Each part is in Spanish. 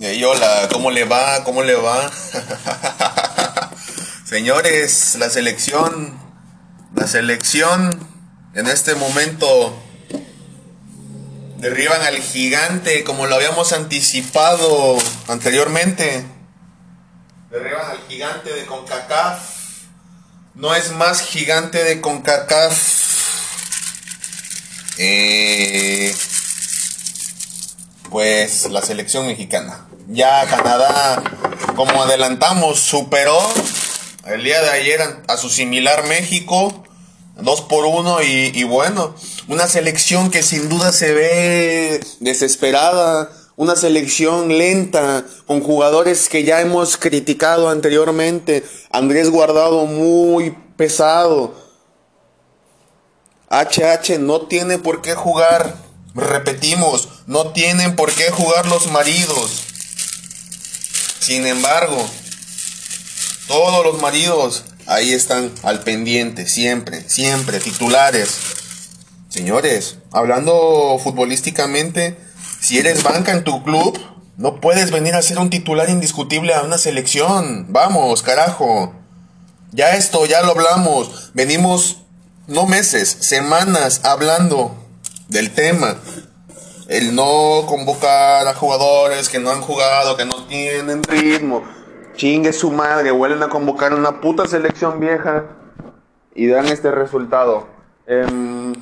Y hola, ¿cómo le va? ¿Cómo le va? Señores, la selección, la selección en este momento derriban al gigante como lo habíamos anticipado anteriormente. Derriban al gigante de CONCACAF. No es más gigante de CONCACAF. Eh, pues la selección mexicana. Ya Canadá, como adelantamos, superó el día de ayer a su similar México. Dos por uno y, y bueno, una selección que sin duda se ve desesperada, una selección lenta, con jugadores que ya hemos criticado anteriormente. Andrés Guardado muy pesado. HH no tiene por qué jugar. Repetimos, no tienen por qué jugar los maridos. Sin embargo, todos los maridos ahí están al pendiente, siempre, siempre, titulares. Señores, hablando futbolísticamente, si eres banca en tu club, no puedes venir a ser un titular indiscutible a una selección. Vamos, carajo. Ya esto, ya lo hablamos. Venimos, no meses, semanas hablando del tema. El no convocar a jugadores que no han jugado, que no tienen ritmo. Chingue su madre, vuelven a convocar una puta selección vieja y dan este resultado. Em,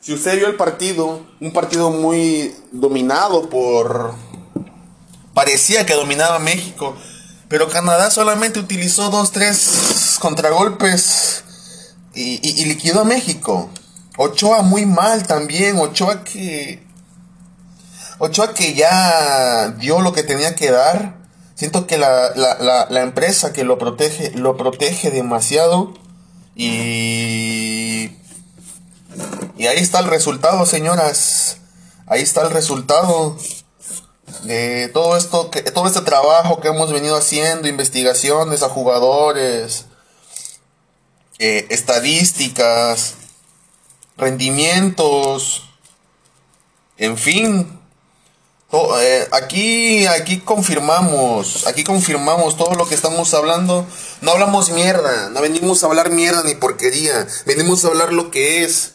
si usted vio el partido, un partido muy dominado por... Parecía que dominaba México, pero Canadá solamente utilizó dos, tres contragolpes y, y, y liquidó a México. Ochoa muy mal también, Ochoa que... Ochoa que ya dio lo que tenía que dar. Siento que la, la, la, empresa que lo protege, lo protege demasiado. Y y ahí está el resultado, señoras. Ahí está el resultado de todo esto, que, todo este trabajo que hemos venido haciendo, investigaciones a jugadores, eh, estadísticas, rendimientos, en fin. To- eh, aquí, aquí confirmamos, aquí confirmamos todo lo que estamos hablando. No hablamos mierda, no venimos a hablar mierda ni porquería, venimos a hablar lo que es.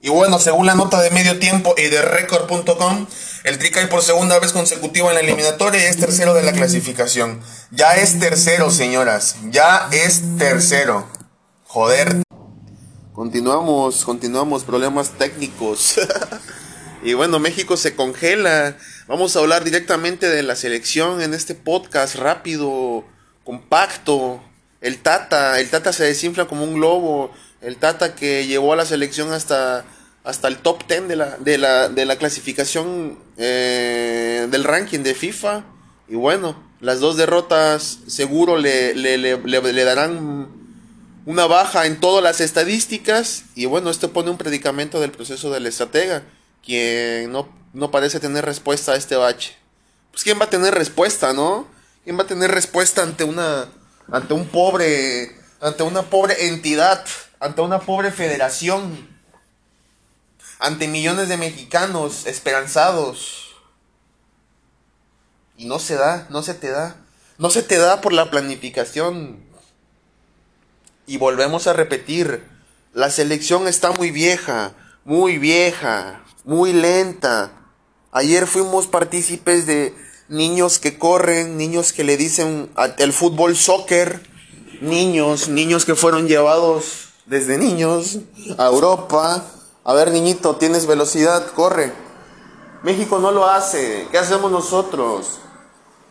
Y bueno, según la nota de medio tiempo y de record.com, el Tri cae por segunda vez consecutiva en la eliminatoria es tercero de la clasificación. Ya es tercero, señoras. Ya es tercero. Joder. Continuamos, continuamos, problemas técnicos. y bueno, México se congela. Vamos a hablar directamente de la selección en este podcast rápido, compacto. El Tata, el Tata se desinfla como un globo. El Tata que llevó a la selección hasta, hasta el top 10 de la, de la, de la clasificación eh, del ranking de FIFA. Y bueno, las dos derrotas seguro le, le, le, le- darán una baja en todas las estadísticas. Y bueno, esto pone un predicamento del proceso del estratega, quien no, no parece tener respuesta a este bache. Pues quién va a tener respuesta, ¿no? ¿Quién va a tener respuesta ante una ante un pobre ante una pobre entidad, ante una pobre federación, ante millones de mexicanos esperanzados? Y no se da, no se te da. No se te da por la planificación. Y volvemos a repetir, la selección está muy vieja, muy vieja, muy lenta. Ayer fuimos partícipes de niños que corren, niños que le dicen el fútbol soccer, niños, niños que fueron llevados desde niños a Europa. A ver, niñito, tienes velocidad, corre. México no lo hace. ¿Qué hacemos nosotros?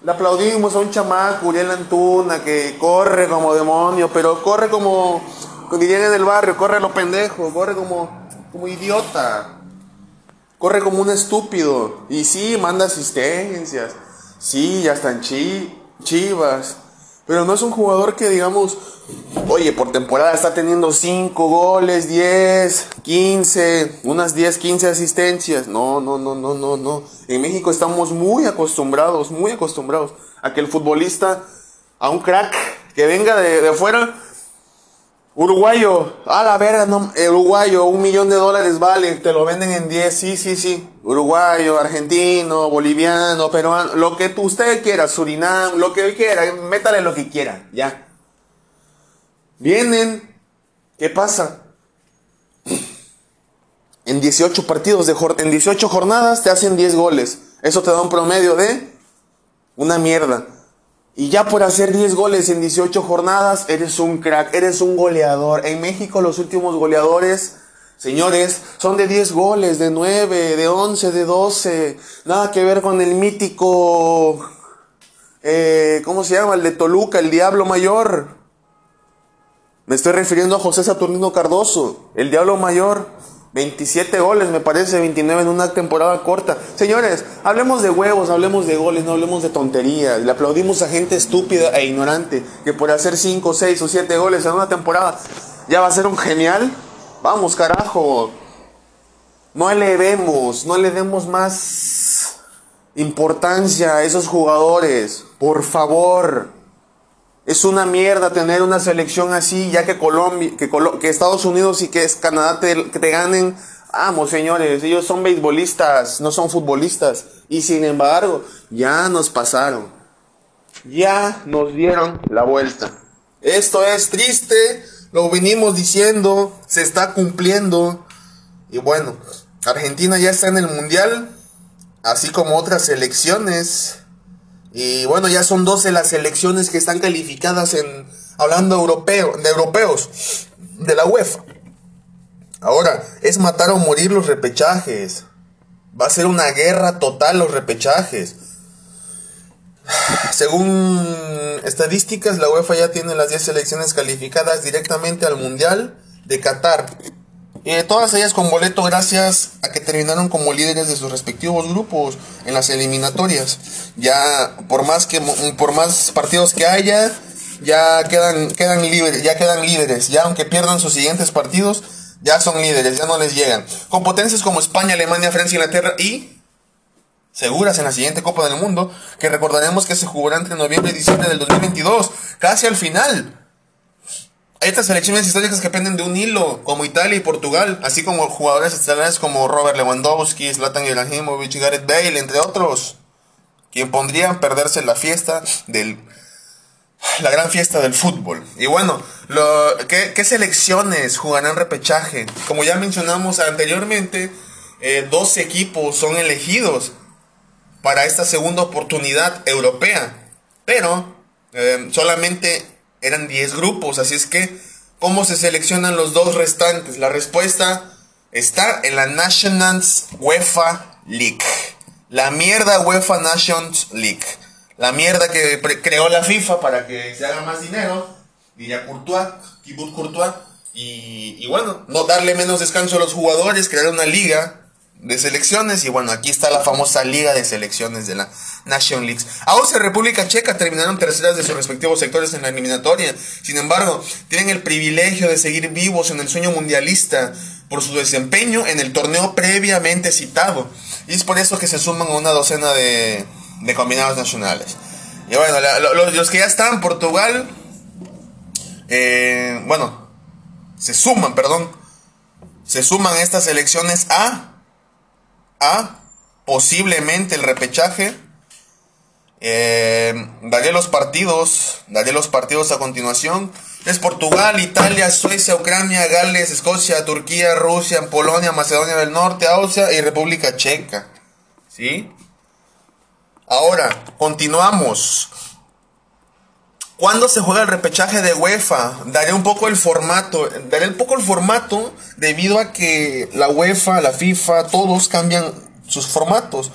Le aplaudimos a un chamaco, Uriel Antuna, que corre como demonio, pero corre como, como dirían en el barrio, corre lo pendejo, corre como, como idiota. Corre como un estúpido. Y sí, manda asistencias. Sí, ya están chi, chivas. Pero no es un jugador que digamos, oye, por temporada está teniendo 5 goles, 10, 15, unas 10, 15 asistencias. No, no, no, no, no, no. En México estamos muy acostumbrados, muy acostumbrados a que el futbolista, a un crack que venga de, de afuera, Uruguayo, a la verga, no, uruguayo, un millón de dólares vale, te lo venden en 10, sí, sí, sí. Uruguayo, argentino, boliviano, peruano, lo que usted quiera, Surinam, lo que quiera, métale lo que quiera, ya. Vienen, ¿qué pasa? En 18 partidos, de, en 18 jornadas te hacen 10 goles. Eso te da un promedio de una mierda. Y ya por hacer 10 goles en 18 jornadas, eres un crack, eres un goleador. En México los últimos goleadores, señores, son de 10 goles, de 9, de 11, de 12. Nada que ver con el mítico, eh, ¿cómo se llama? El de Toluca, el Diablo Mayor. Me estoy refiriendo a José Saturnino Cardoso, el Diablo Mayor. 27 goles, me parece, 29 en una temporada corta. Señores, hablemos de huevos, hablemos de goles, no hablemos de tonterías. Le aplaudimos a gente estúpida e ignorante que por hacer 5, 6 o 7 goles en una temporada ya va a ser un genial. Vamos, carajo. No elevemos, no le demos más importancia a esos jugadores. Por favor. Es una mierda tener una selección así, ya que Colombia, que, Estados Unidos y que Canadá te, te ganen. Vamos, señores, ellos son beisbolistas, no son futbolistas. Y sin embargo, ya nos pasaron. Ya nos dieron la vuelta. Esto es triste, lo venimos diciendo, se está cumpliendo. Y bueno, Argentina ya está en el Mundial, así como otras selecciones. Y bueno, ya son 12 las selecciones que están calificadas en hablando europeo, de europeos de la UEFA. Ahora, es matar o morir los repechajes. Va a ser una guerra total los repechajes. Según estadísticas, la UEFA ya tiene las 10 selecciones calificadas directamente al Mundial de Qatar. Eh, todas ellas con boleto gracias a que terminaron como líderes de sus respectivos grupos en las eliminatorias. Ya por más que por más partidos que haya, ya quedan quedan libres, ya quedan líderes, ya aunque pierdan sus siguientes partidos, ya son líderes, ya no les llegan. Con potencias como España, Alemania, Francia, Inglaterra y seguras en la siguiente Copa del Mundo, que recordaremos que se jugará entre noviembre y diciembre del 2022, casi al final. Estas selecciones históricas que dependen de un hilo, como Italia y Portugal, así como jugadores estelares como Robert Lewandowski, Zlatan Ibrahimovic, Gareth Bale, entre otros, quien pondrían perderse la fiesta del la gran fiesta del fútbol. Y bueno, ¿qué, selecciones jugarán repechaje? Como ya mencionamos anteriormente, eh, dos equipos son elegidos para esta segunda oportunidad europea, pero eh, solamente eran 10 grupos, así es que, ¿cómo se seleccionan los dos restantes? La respuesta está en la Nations UEFA League. La mierda UEFA Nations League. La mierda que creó la FIFA para que se haga más dinero. Diría Courtois, Thibaut Courtois. Y, y bueno, no darle menos descanso a los jugadores, crear una liga de selecciones y bueno, aquí está la famosa liga de selecciones de la Nation League. Austria y República Checa terminaron terceras de sus respectivos sectores en la eliminatoria. Sin embargo, tienen el privilegio de seguir vivos en el sueño mundialista por su desempeño en el torneo previamente citado. Y es por eso que se suman a una docena de, combinados nacionales. Y bueno, los, que ya están, Portugal, eh, bueno, se suman, perdón, se suman estas elecciones a a posiblemente el repechaje. Eh, daré los partidos, daré los partidos a continuación. Es Portugal, Italia, Suecia, Ucrania, Gales, Escocia, Turquía, Rusia, Polonia, Macedonia del Norte, Austria y República Checa. ¿Sí? Ahora, continuamos. ¿Cuándo se juega el repechaje de UEFA? Daré un poco el formato. Daré un poco el formato debido a que la UEFA, la FIFA, todos cambian sus formatos.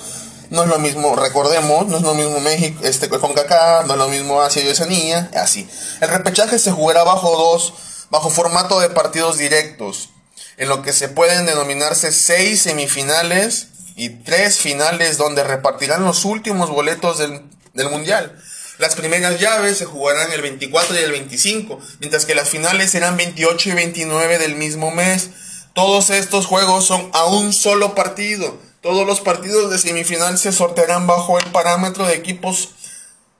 No es lo mismo, recordemos, no es lo mismo México, este con Kaká, no es lo mismo Asia y Oceanía, así. El repechaje se jugará bajo dos, bajo formato de partidos directos, en lo que se pueden denominarse seis semifinales y tres finales donde repartirán los últimos boletos del, del mundial. Las primeras llaves se jugarán el 24 y el 25, mientras que las finales serán 28 y 29 del mismo mes. Todos estos juegos son a un solo partido. Todos los partidos de semifinal se sortearán bajo el parámetro de equipos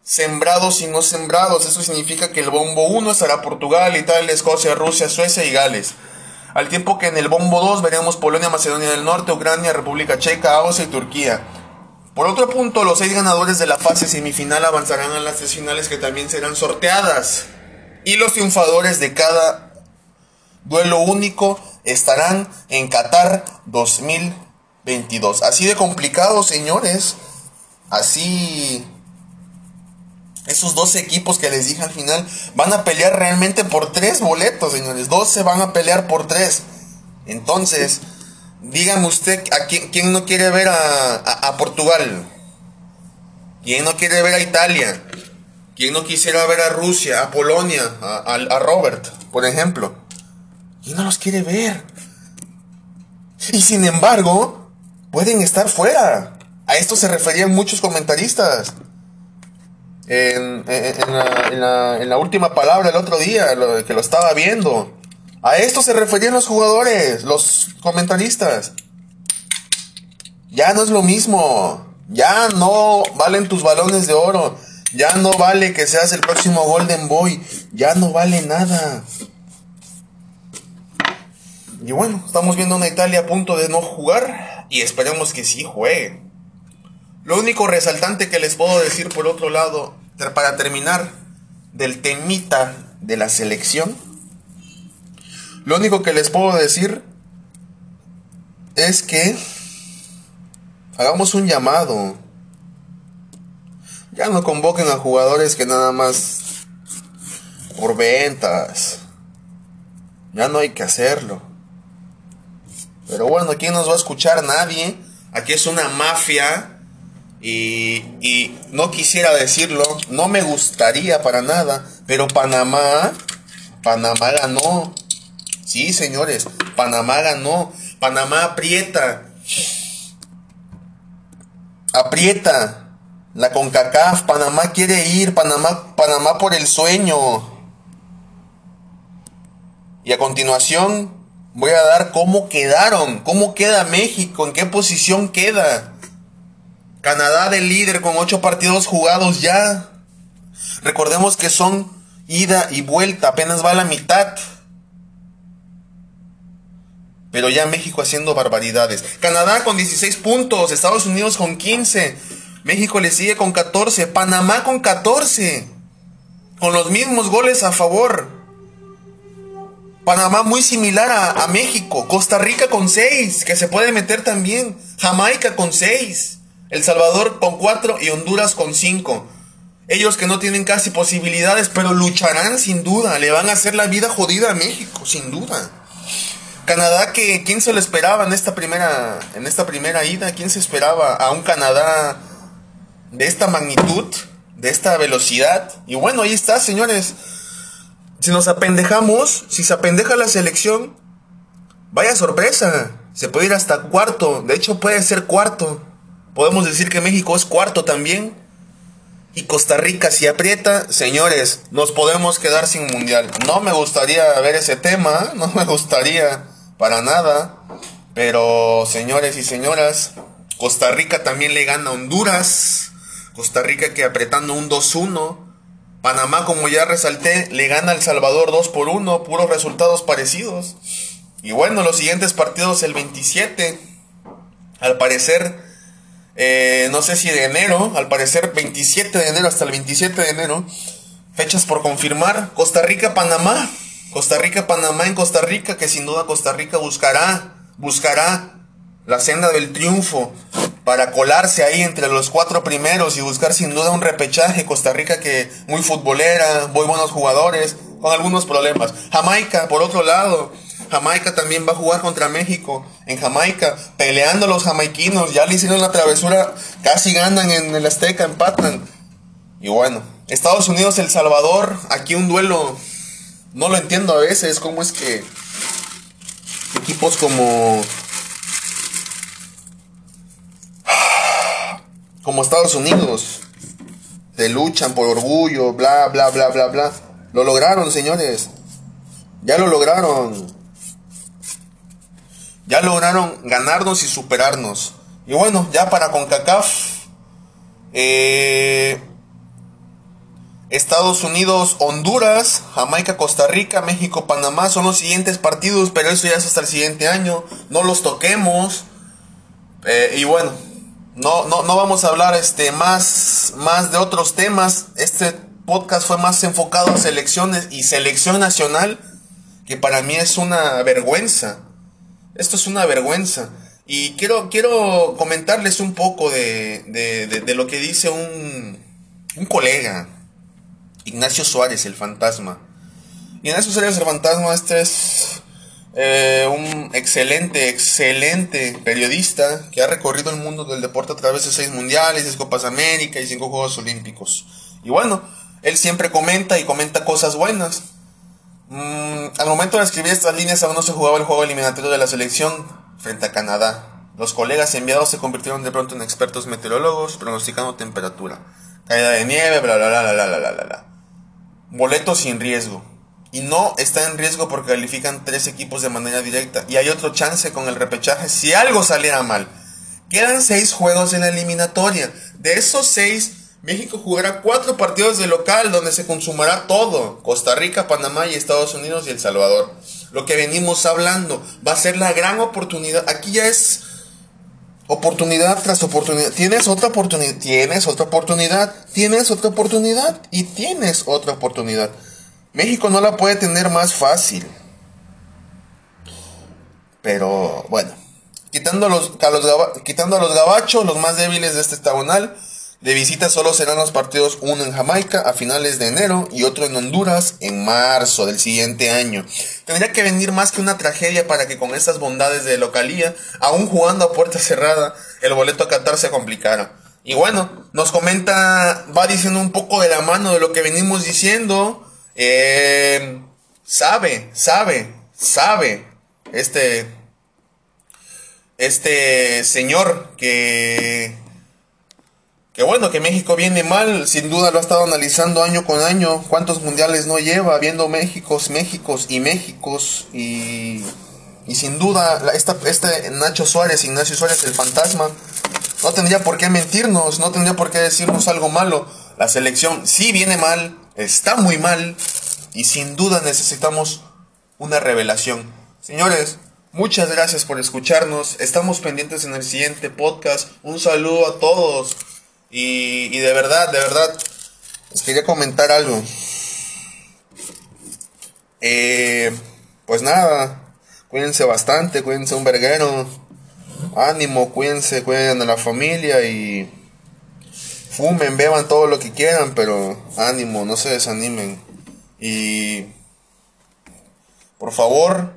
sembrados y no sembrados. Eso significa que el bombo 1 estará Portugal, Italia, Escocia, Rusia, Suecia y Gales. Al tiempo que en el bombo 2 veremos Polonia, Macedonia del Norte, Ucrania, República Checa, Austria y Turquía. Por otro punto, los seis ganadores de la fase semifinal avanzarán a las tres finales que también serán sorteadas. Y los triunfadores de cada duelo único estarán en Qatar 2022. Así de complicado, señores. Así... Esos dos equipos que les dije al final van a pelear realmente por tres boletos, señores. Dos se van a pelear por tres. Entonces, Dígame usted, ¿a quién, no quiere ver a, Portugal? ¿Quién no quiere ver a Italia? ¿Quién no quisiera ver a Rusia, a Polonia, a, Robert, por ejemplo? ¿Quién no los quiere ver? Y sin embargo, pueden estar fuera. A esto se referían muchos comentaristas. En, la, en la, última palabra el otro día, que lo estaba viendo. A esto se referían los jugadores, los comentaristas. Ya no es lo mismo. Ya no valen tus balones de oro. Ya no vale que seas el próximo Golden Boy. Ya no vale nada. Y bueno, estamos viendo una Italia a punto de no jugar. Y esperemos que sí juegue. Lo único resaltante que les puedo decir por otro lado, para terminar, del temita de la selección lo único que les puedo decir es que hagamos un llamado. Ya no convoquen a jugadores que nada más por ventas. Ya no hay que hacerlo. Pero bueno, aquí nos va a escuchar nadie. Aquí es una mafia. Y, y no quisiera decirlo. No me gustaría para nada. Pero Panamá. Panamá ganó. Sí, señores, Panamá ganó. Panamá aprieta. Aprieta. La CONCACAF, Panamá quiere ir, Panamá, Panamá por el sueño. Y a continuación voy a dar cómo quedaron, cómo queda México, en qué posición queda. Canadá de líder con ocho partidos jugados ya. Recordemos que son ida y vuelta, apenas va a la mitad pero ya México haciendo barbaridades. Canadá con 16 puntos, Estados Unidos con 15, México le sigue con 14, Panamá con 14, con los mismos goles a favor. Panamá muy similar a, México, Costa Rica con 6, que se puede meter también, Jamaica con 6, El Salvador con 4 y Honduras con 5. Ellos que no tienen casi posibilidades, pero lucharán sin duda, le van a hacer la vida jodida a México, sin duda. Canadá que quién se lo esperaba en esta primera en esta primera ida, quién se esperaba a un Canadá de esta magnitud, de esta velocidad. Y bueno, ahí está, señores. Si nos apendejamos, si se apendeja la selección, vaya sorpresa. Se puede ir hasta cuarto, de hecho puede ser cuarto. Podemos decir que México es cuarto también. Y Costa Rica si aprieta, señores, nos podemos quedar sin mundial. No me gustaría ver ese tema, no me gustaría para nada. Pero señores y señoras, Costa Rica también le gana a Honduras. Costa Rica que apretando un 2-1. Panamá, como ya resalté, le gana al Salvador 2 por 1. Puros resultados parecidos. Y bueno, los siguientes partidos el 27. Al parecer, eh, no sé si de enero. Al parecer 27 de enero hasta el 27 de enero. Fechas por confirmar. Costa Rica, Panamá. Costa Rica, Panamá en Costa Rica, que sin duda Costa Rica buscará, buscará la senda del triunfo para colarse ahí entre los cuatro primeros y buscar sin duda un repechaje. Costa Rica que muy futbolera, muy buenos jugadores, con algunos problemas. Jamaica, por otro lado, Jamaica también va a jugar contra México. En Jamaica, peleando los jamaiquinos, ya le hicieron la travesura, casi ganan en el Azteca, empatan. Y bueno, Estados Unidos, El Salvador, aquí un duelo no lo entiendo a veces, cómo es que equipos como como Estados Unidos se luchan por orgullo, bla, bla, bla, bla, bla. Lo lograron, señores. Ya lo lograron. Ya lograron ganarnos y superarnos. Y bueno, ya para CONCACAF. Eh, Estados Unidos, Honduras, Jamaica, Costa Rica, México, Panamá son los siguientes partidos, pero eso ya es hasta el siguiente año. No los toquemos. Eh, y bueno, no, no, no vamos a hablar este, más, más de otros temas. Este podcast fue más enfocado a selecciones y selección nacional, que para mí es una vergüenza. Esto es una vergüenza. Y quiero, quiero comentarles un poco de, de, lo que dice un, un colega, Ignacio Suárez, el fantasma. Ignacio Suárez, el fantasma, este es eh, un excelente, excelente periodista que ha recorrido el mundo del deporte a través de seis mundiales, seis Copas América y cinco Juegos Olímpicos. Y bueno, él siempre comenta y comenta cosas buenas. Mm, al momento de escribir estas líneas aún no se jugaba el juego eliminatorio de la selección frente a Canadá. Los colegas enviados se convirtieron de pronto en expertos meteorólogos pronosticando temperatura, caída de nieve, bla bla bla bla bla bla bla. Boleto sin riesgo. Y no está en riesgo porque califican tres equipos de manera directa. Y hay otro chance con el repechaje si algo saliera mal. Quedan seis juegos en la eliminatoria. De esos seis, México jugará cuatro partidos de local donde se consumará todo. Costa Rica, Panamá y Estados Unidos y El Salvador. Lo que venimos hablando va a ser la gran oportunidad. Aquí ya es oportunidad tras oportunidad. Tienes otra oportunidad, tienes otra oportunidad, tienes otra oportunidad y tienes otra oportunidad. México no la puede tener más fácil. Pero bueno, quitando, los, quitando a los gabachos, los más débiles de este estagonal, de visita solo serán los partidos uno en Jamaica a finales de enero y otro en Honduras en marzo del siguiente año. Tendría que venir más que una tragedia para que con estas bondades de localía, aún jugando a puerta cerrada, el boleto a Qatar se complicara. Y bueno, nos comenta, va diciendo un poco de la mano de lo que venimos diciendo. Eh, sabe, sabe, sabe este, este señor que que bueno, que México viene mal, sin duda lo ha estado analizando año con año, cuántos mundiales no lleva, viendo Méxicos, Méxicos y Méxicos, y, sin duda esta, este Nacho Suárez, Ignacio Suárez, el fantasma, no tendría por qué mentirnos, no tendría por qué decirnos algo malo. La selección sí viene mal, está muy mal, y sin duda necesitamos una revelación. Señores, muchas gracias por escucharnos, estamos pendientes en el siguiente podcast, un saludo a todos. Y, de verdad, de verdad, les quería comentar algo. Eh, pues nada, cuídense bastante, cuídense un verguero. Ánimo, cuídense, cuiden a la familia y fumen, beban todo lo que quieran, pero ánimo, no se desanimen. Y por favor,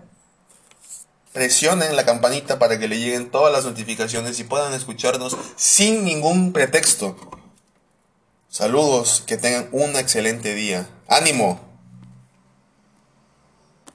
presionen la campanita para que le lleguen todas las notificaciones y puedan escucharnos sin ningún pretexto. Saludos, que tengan un excelente día. ¡Ánimo!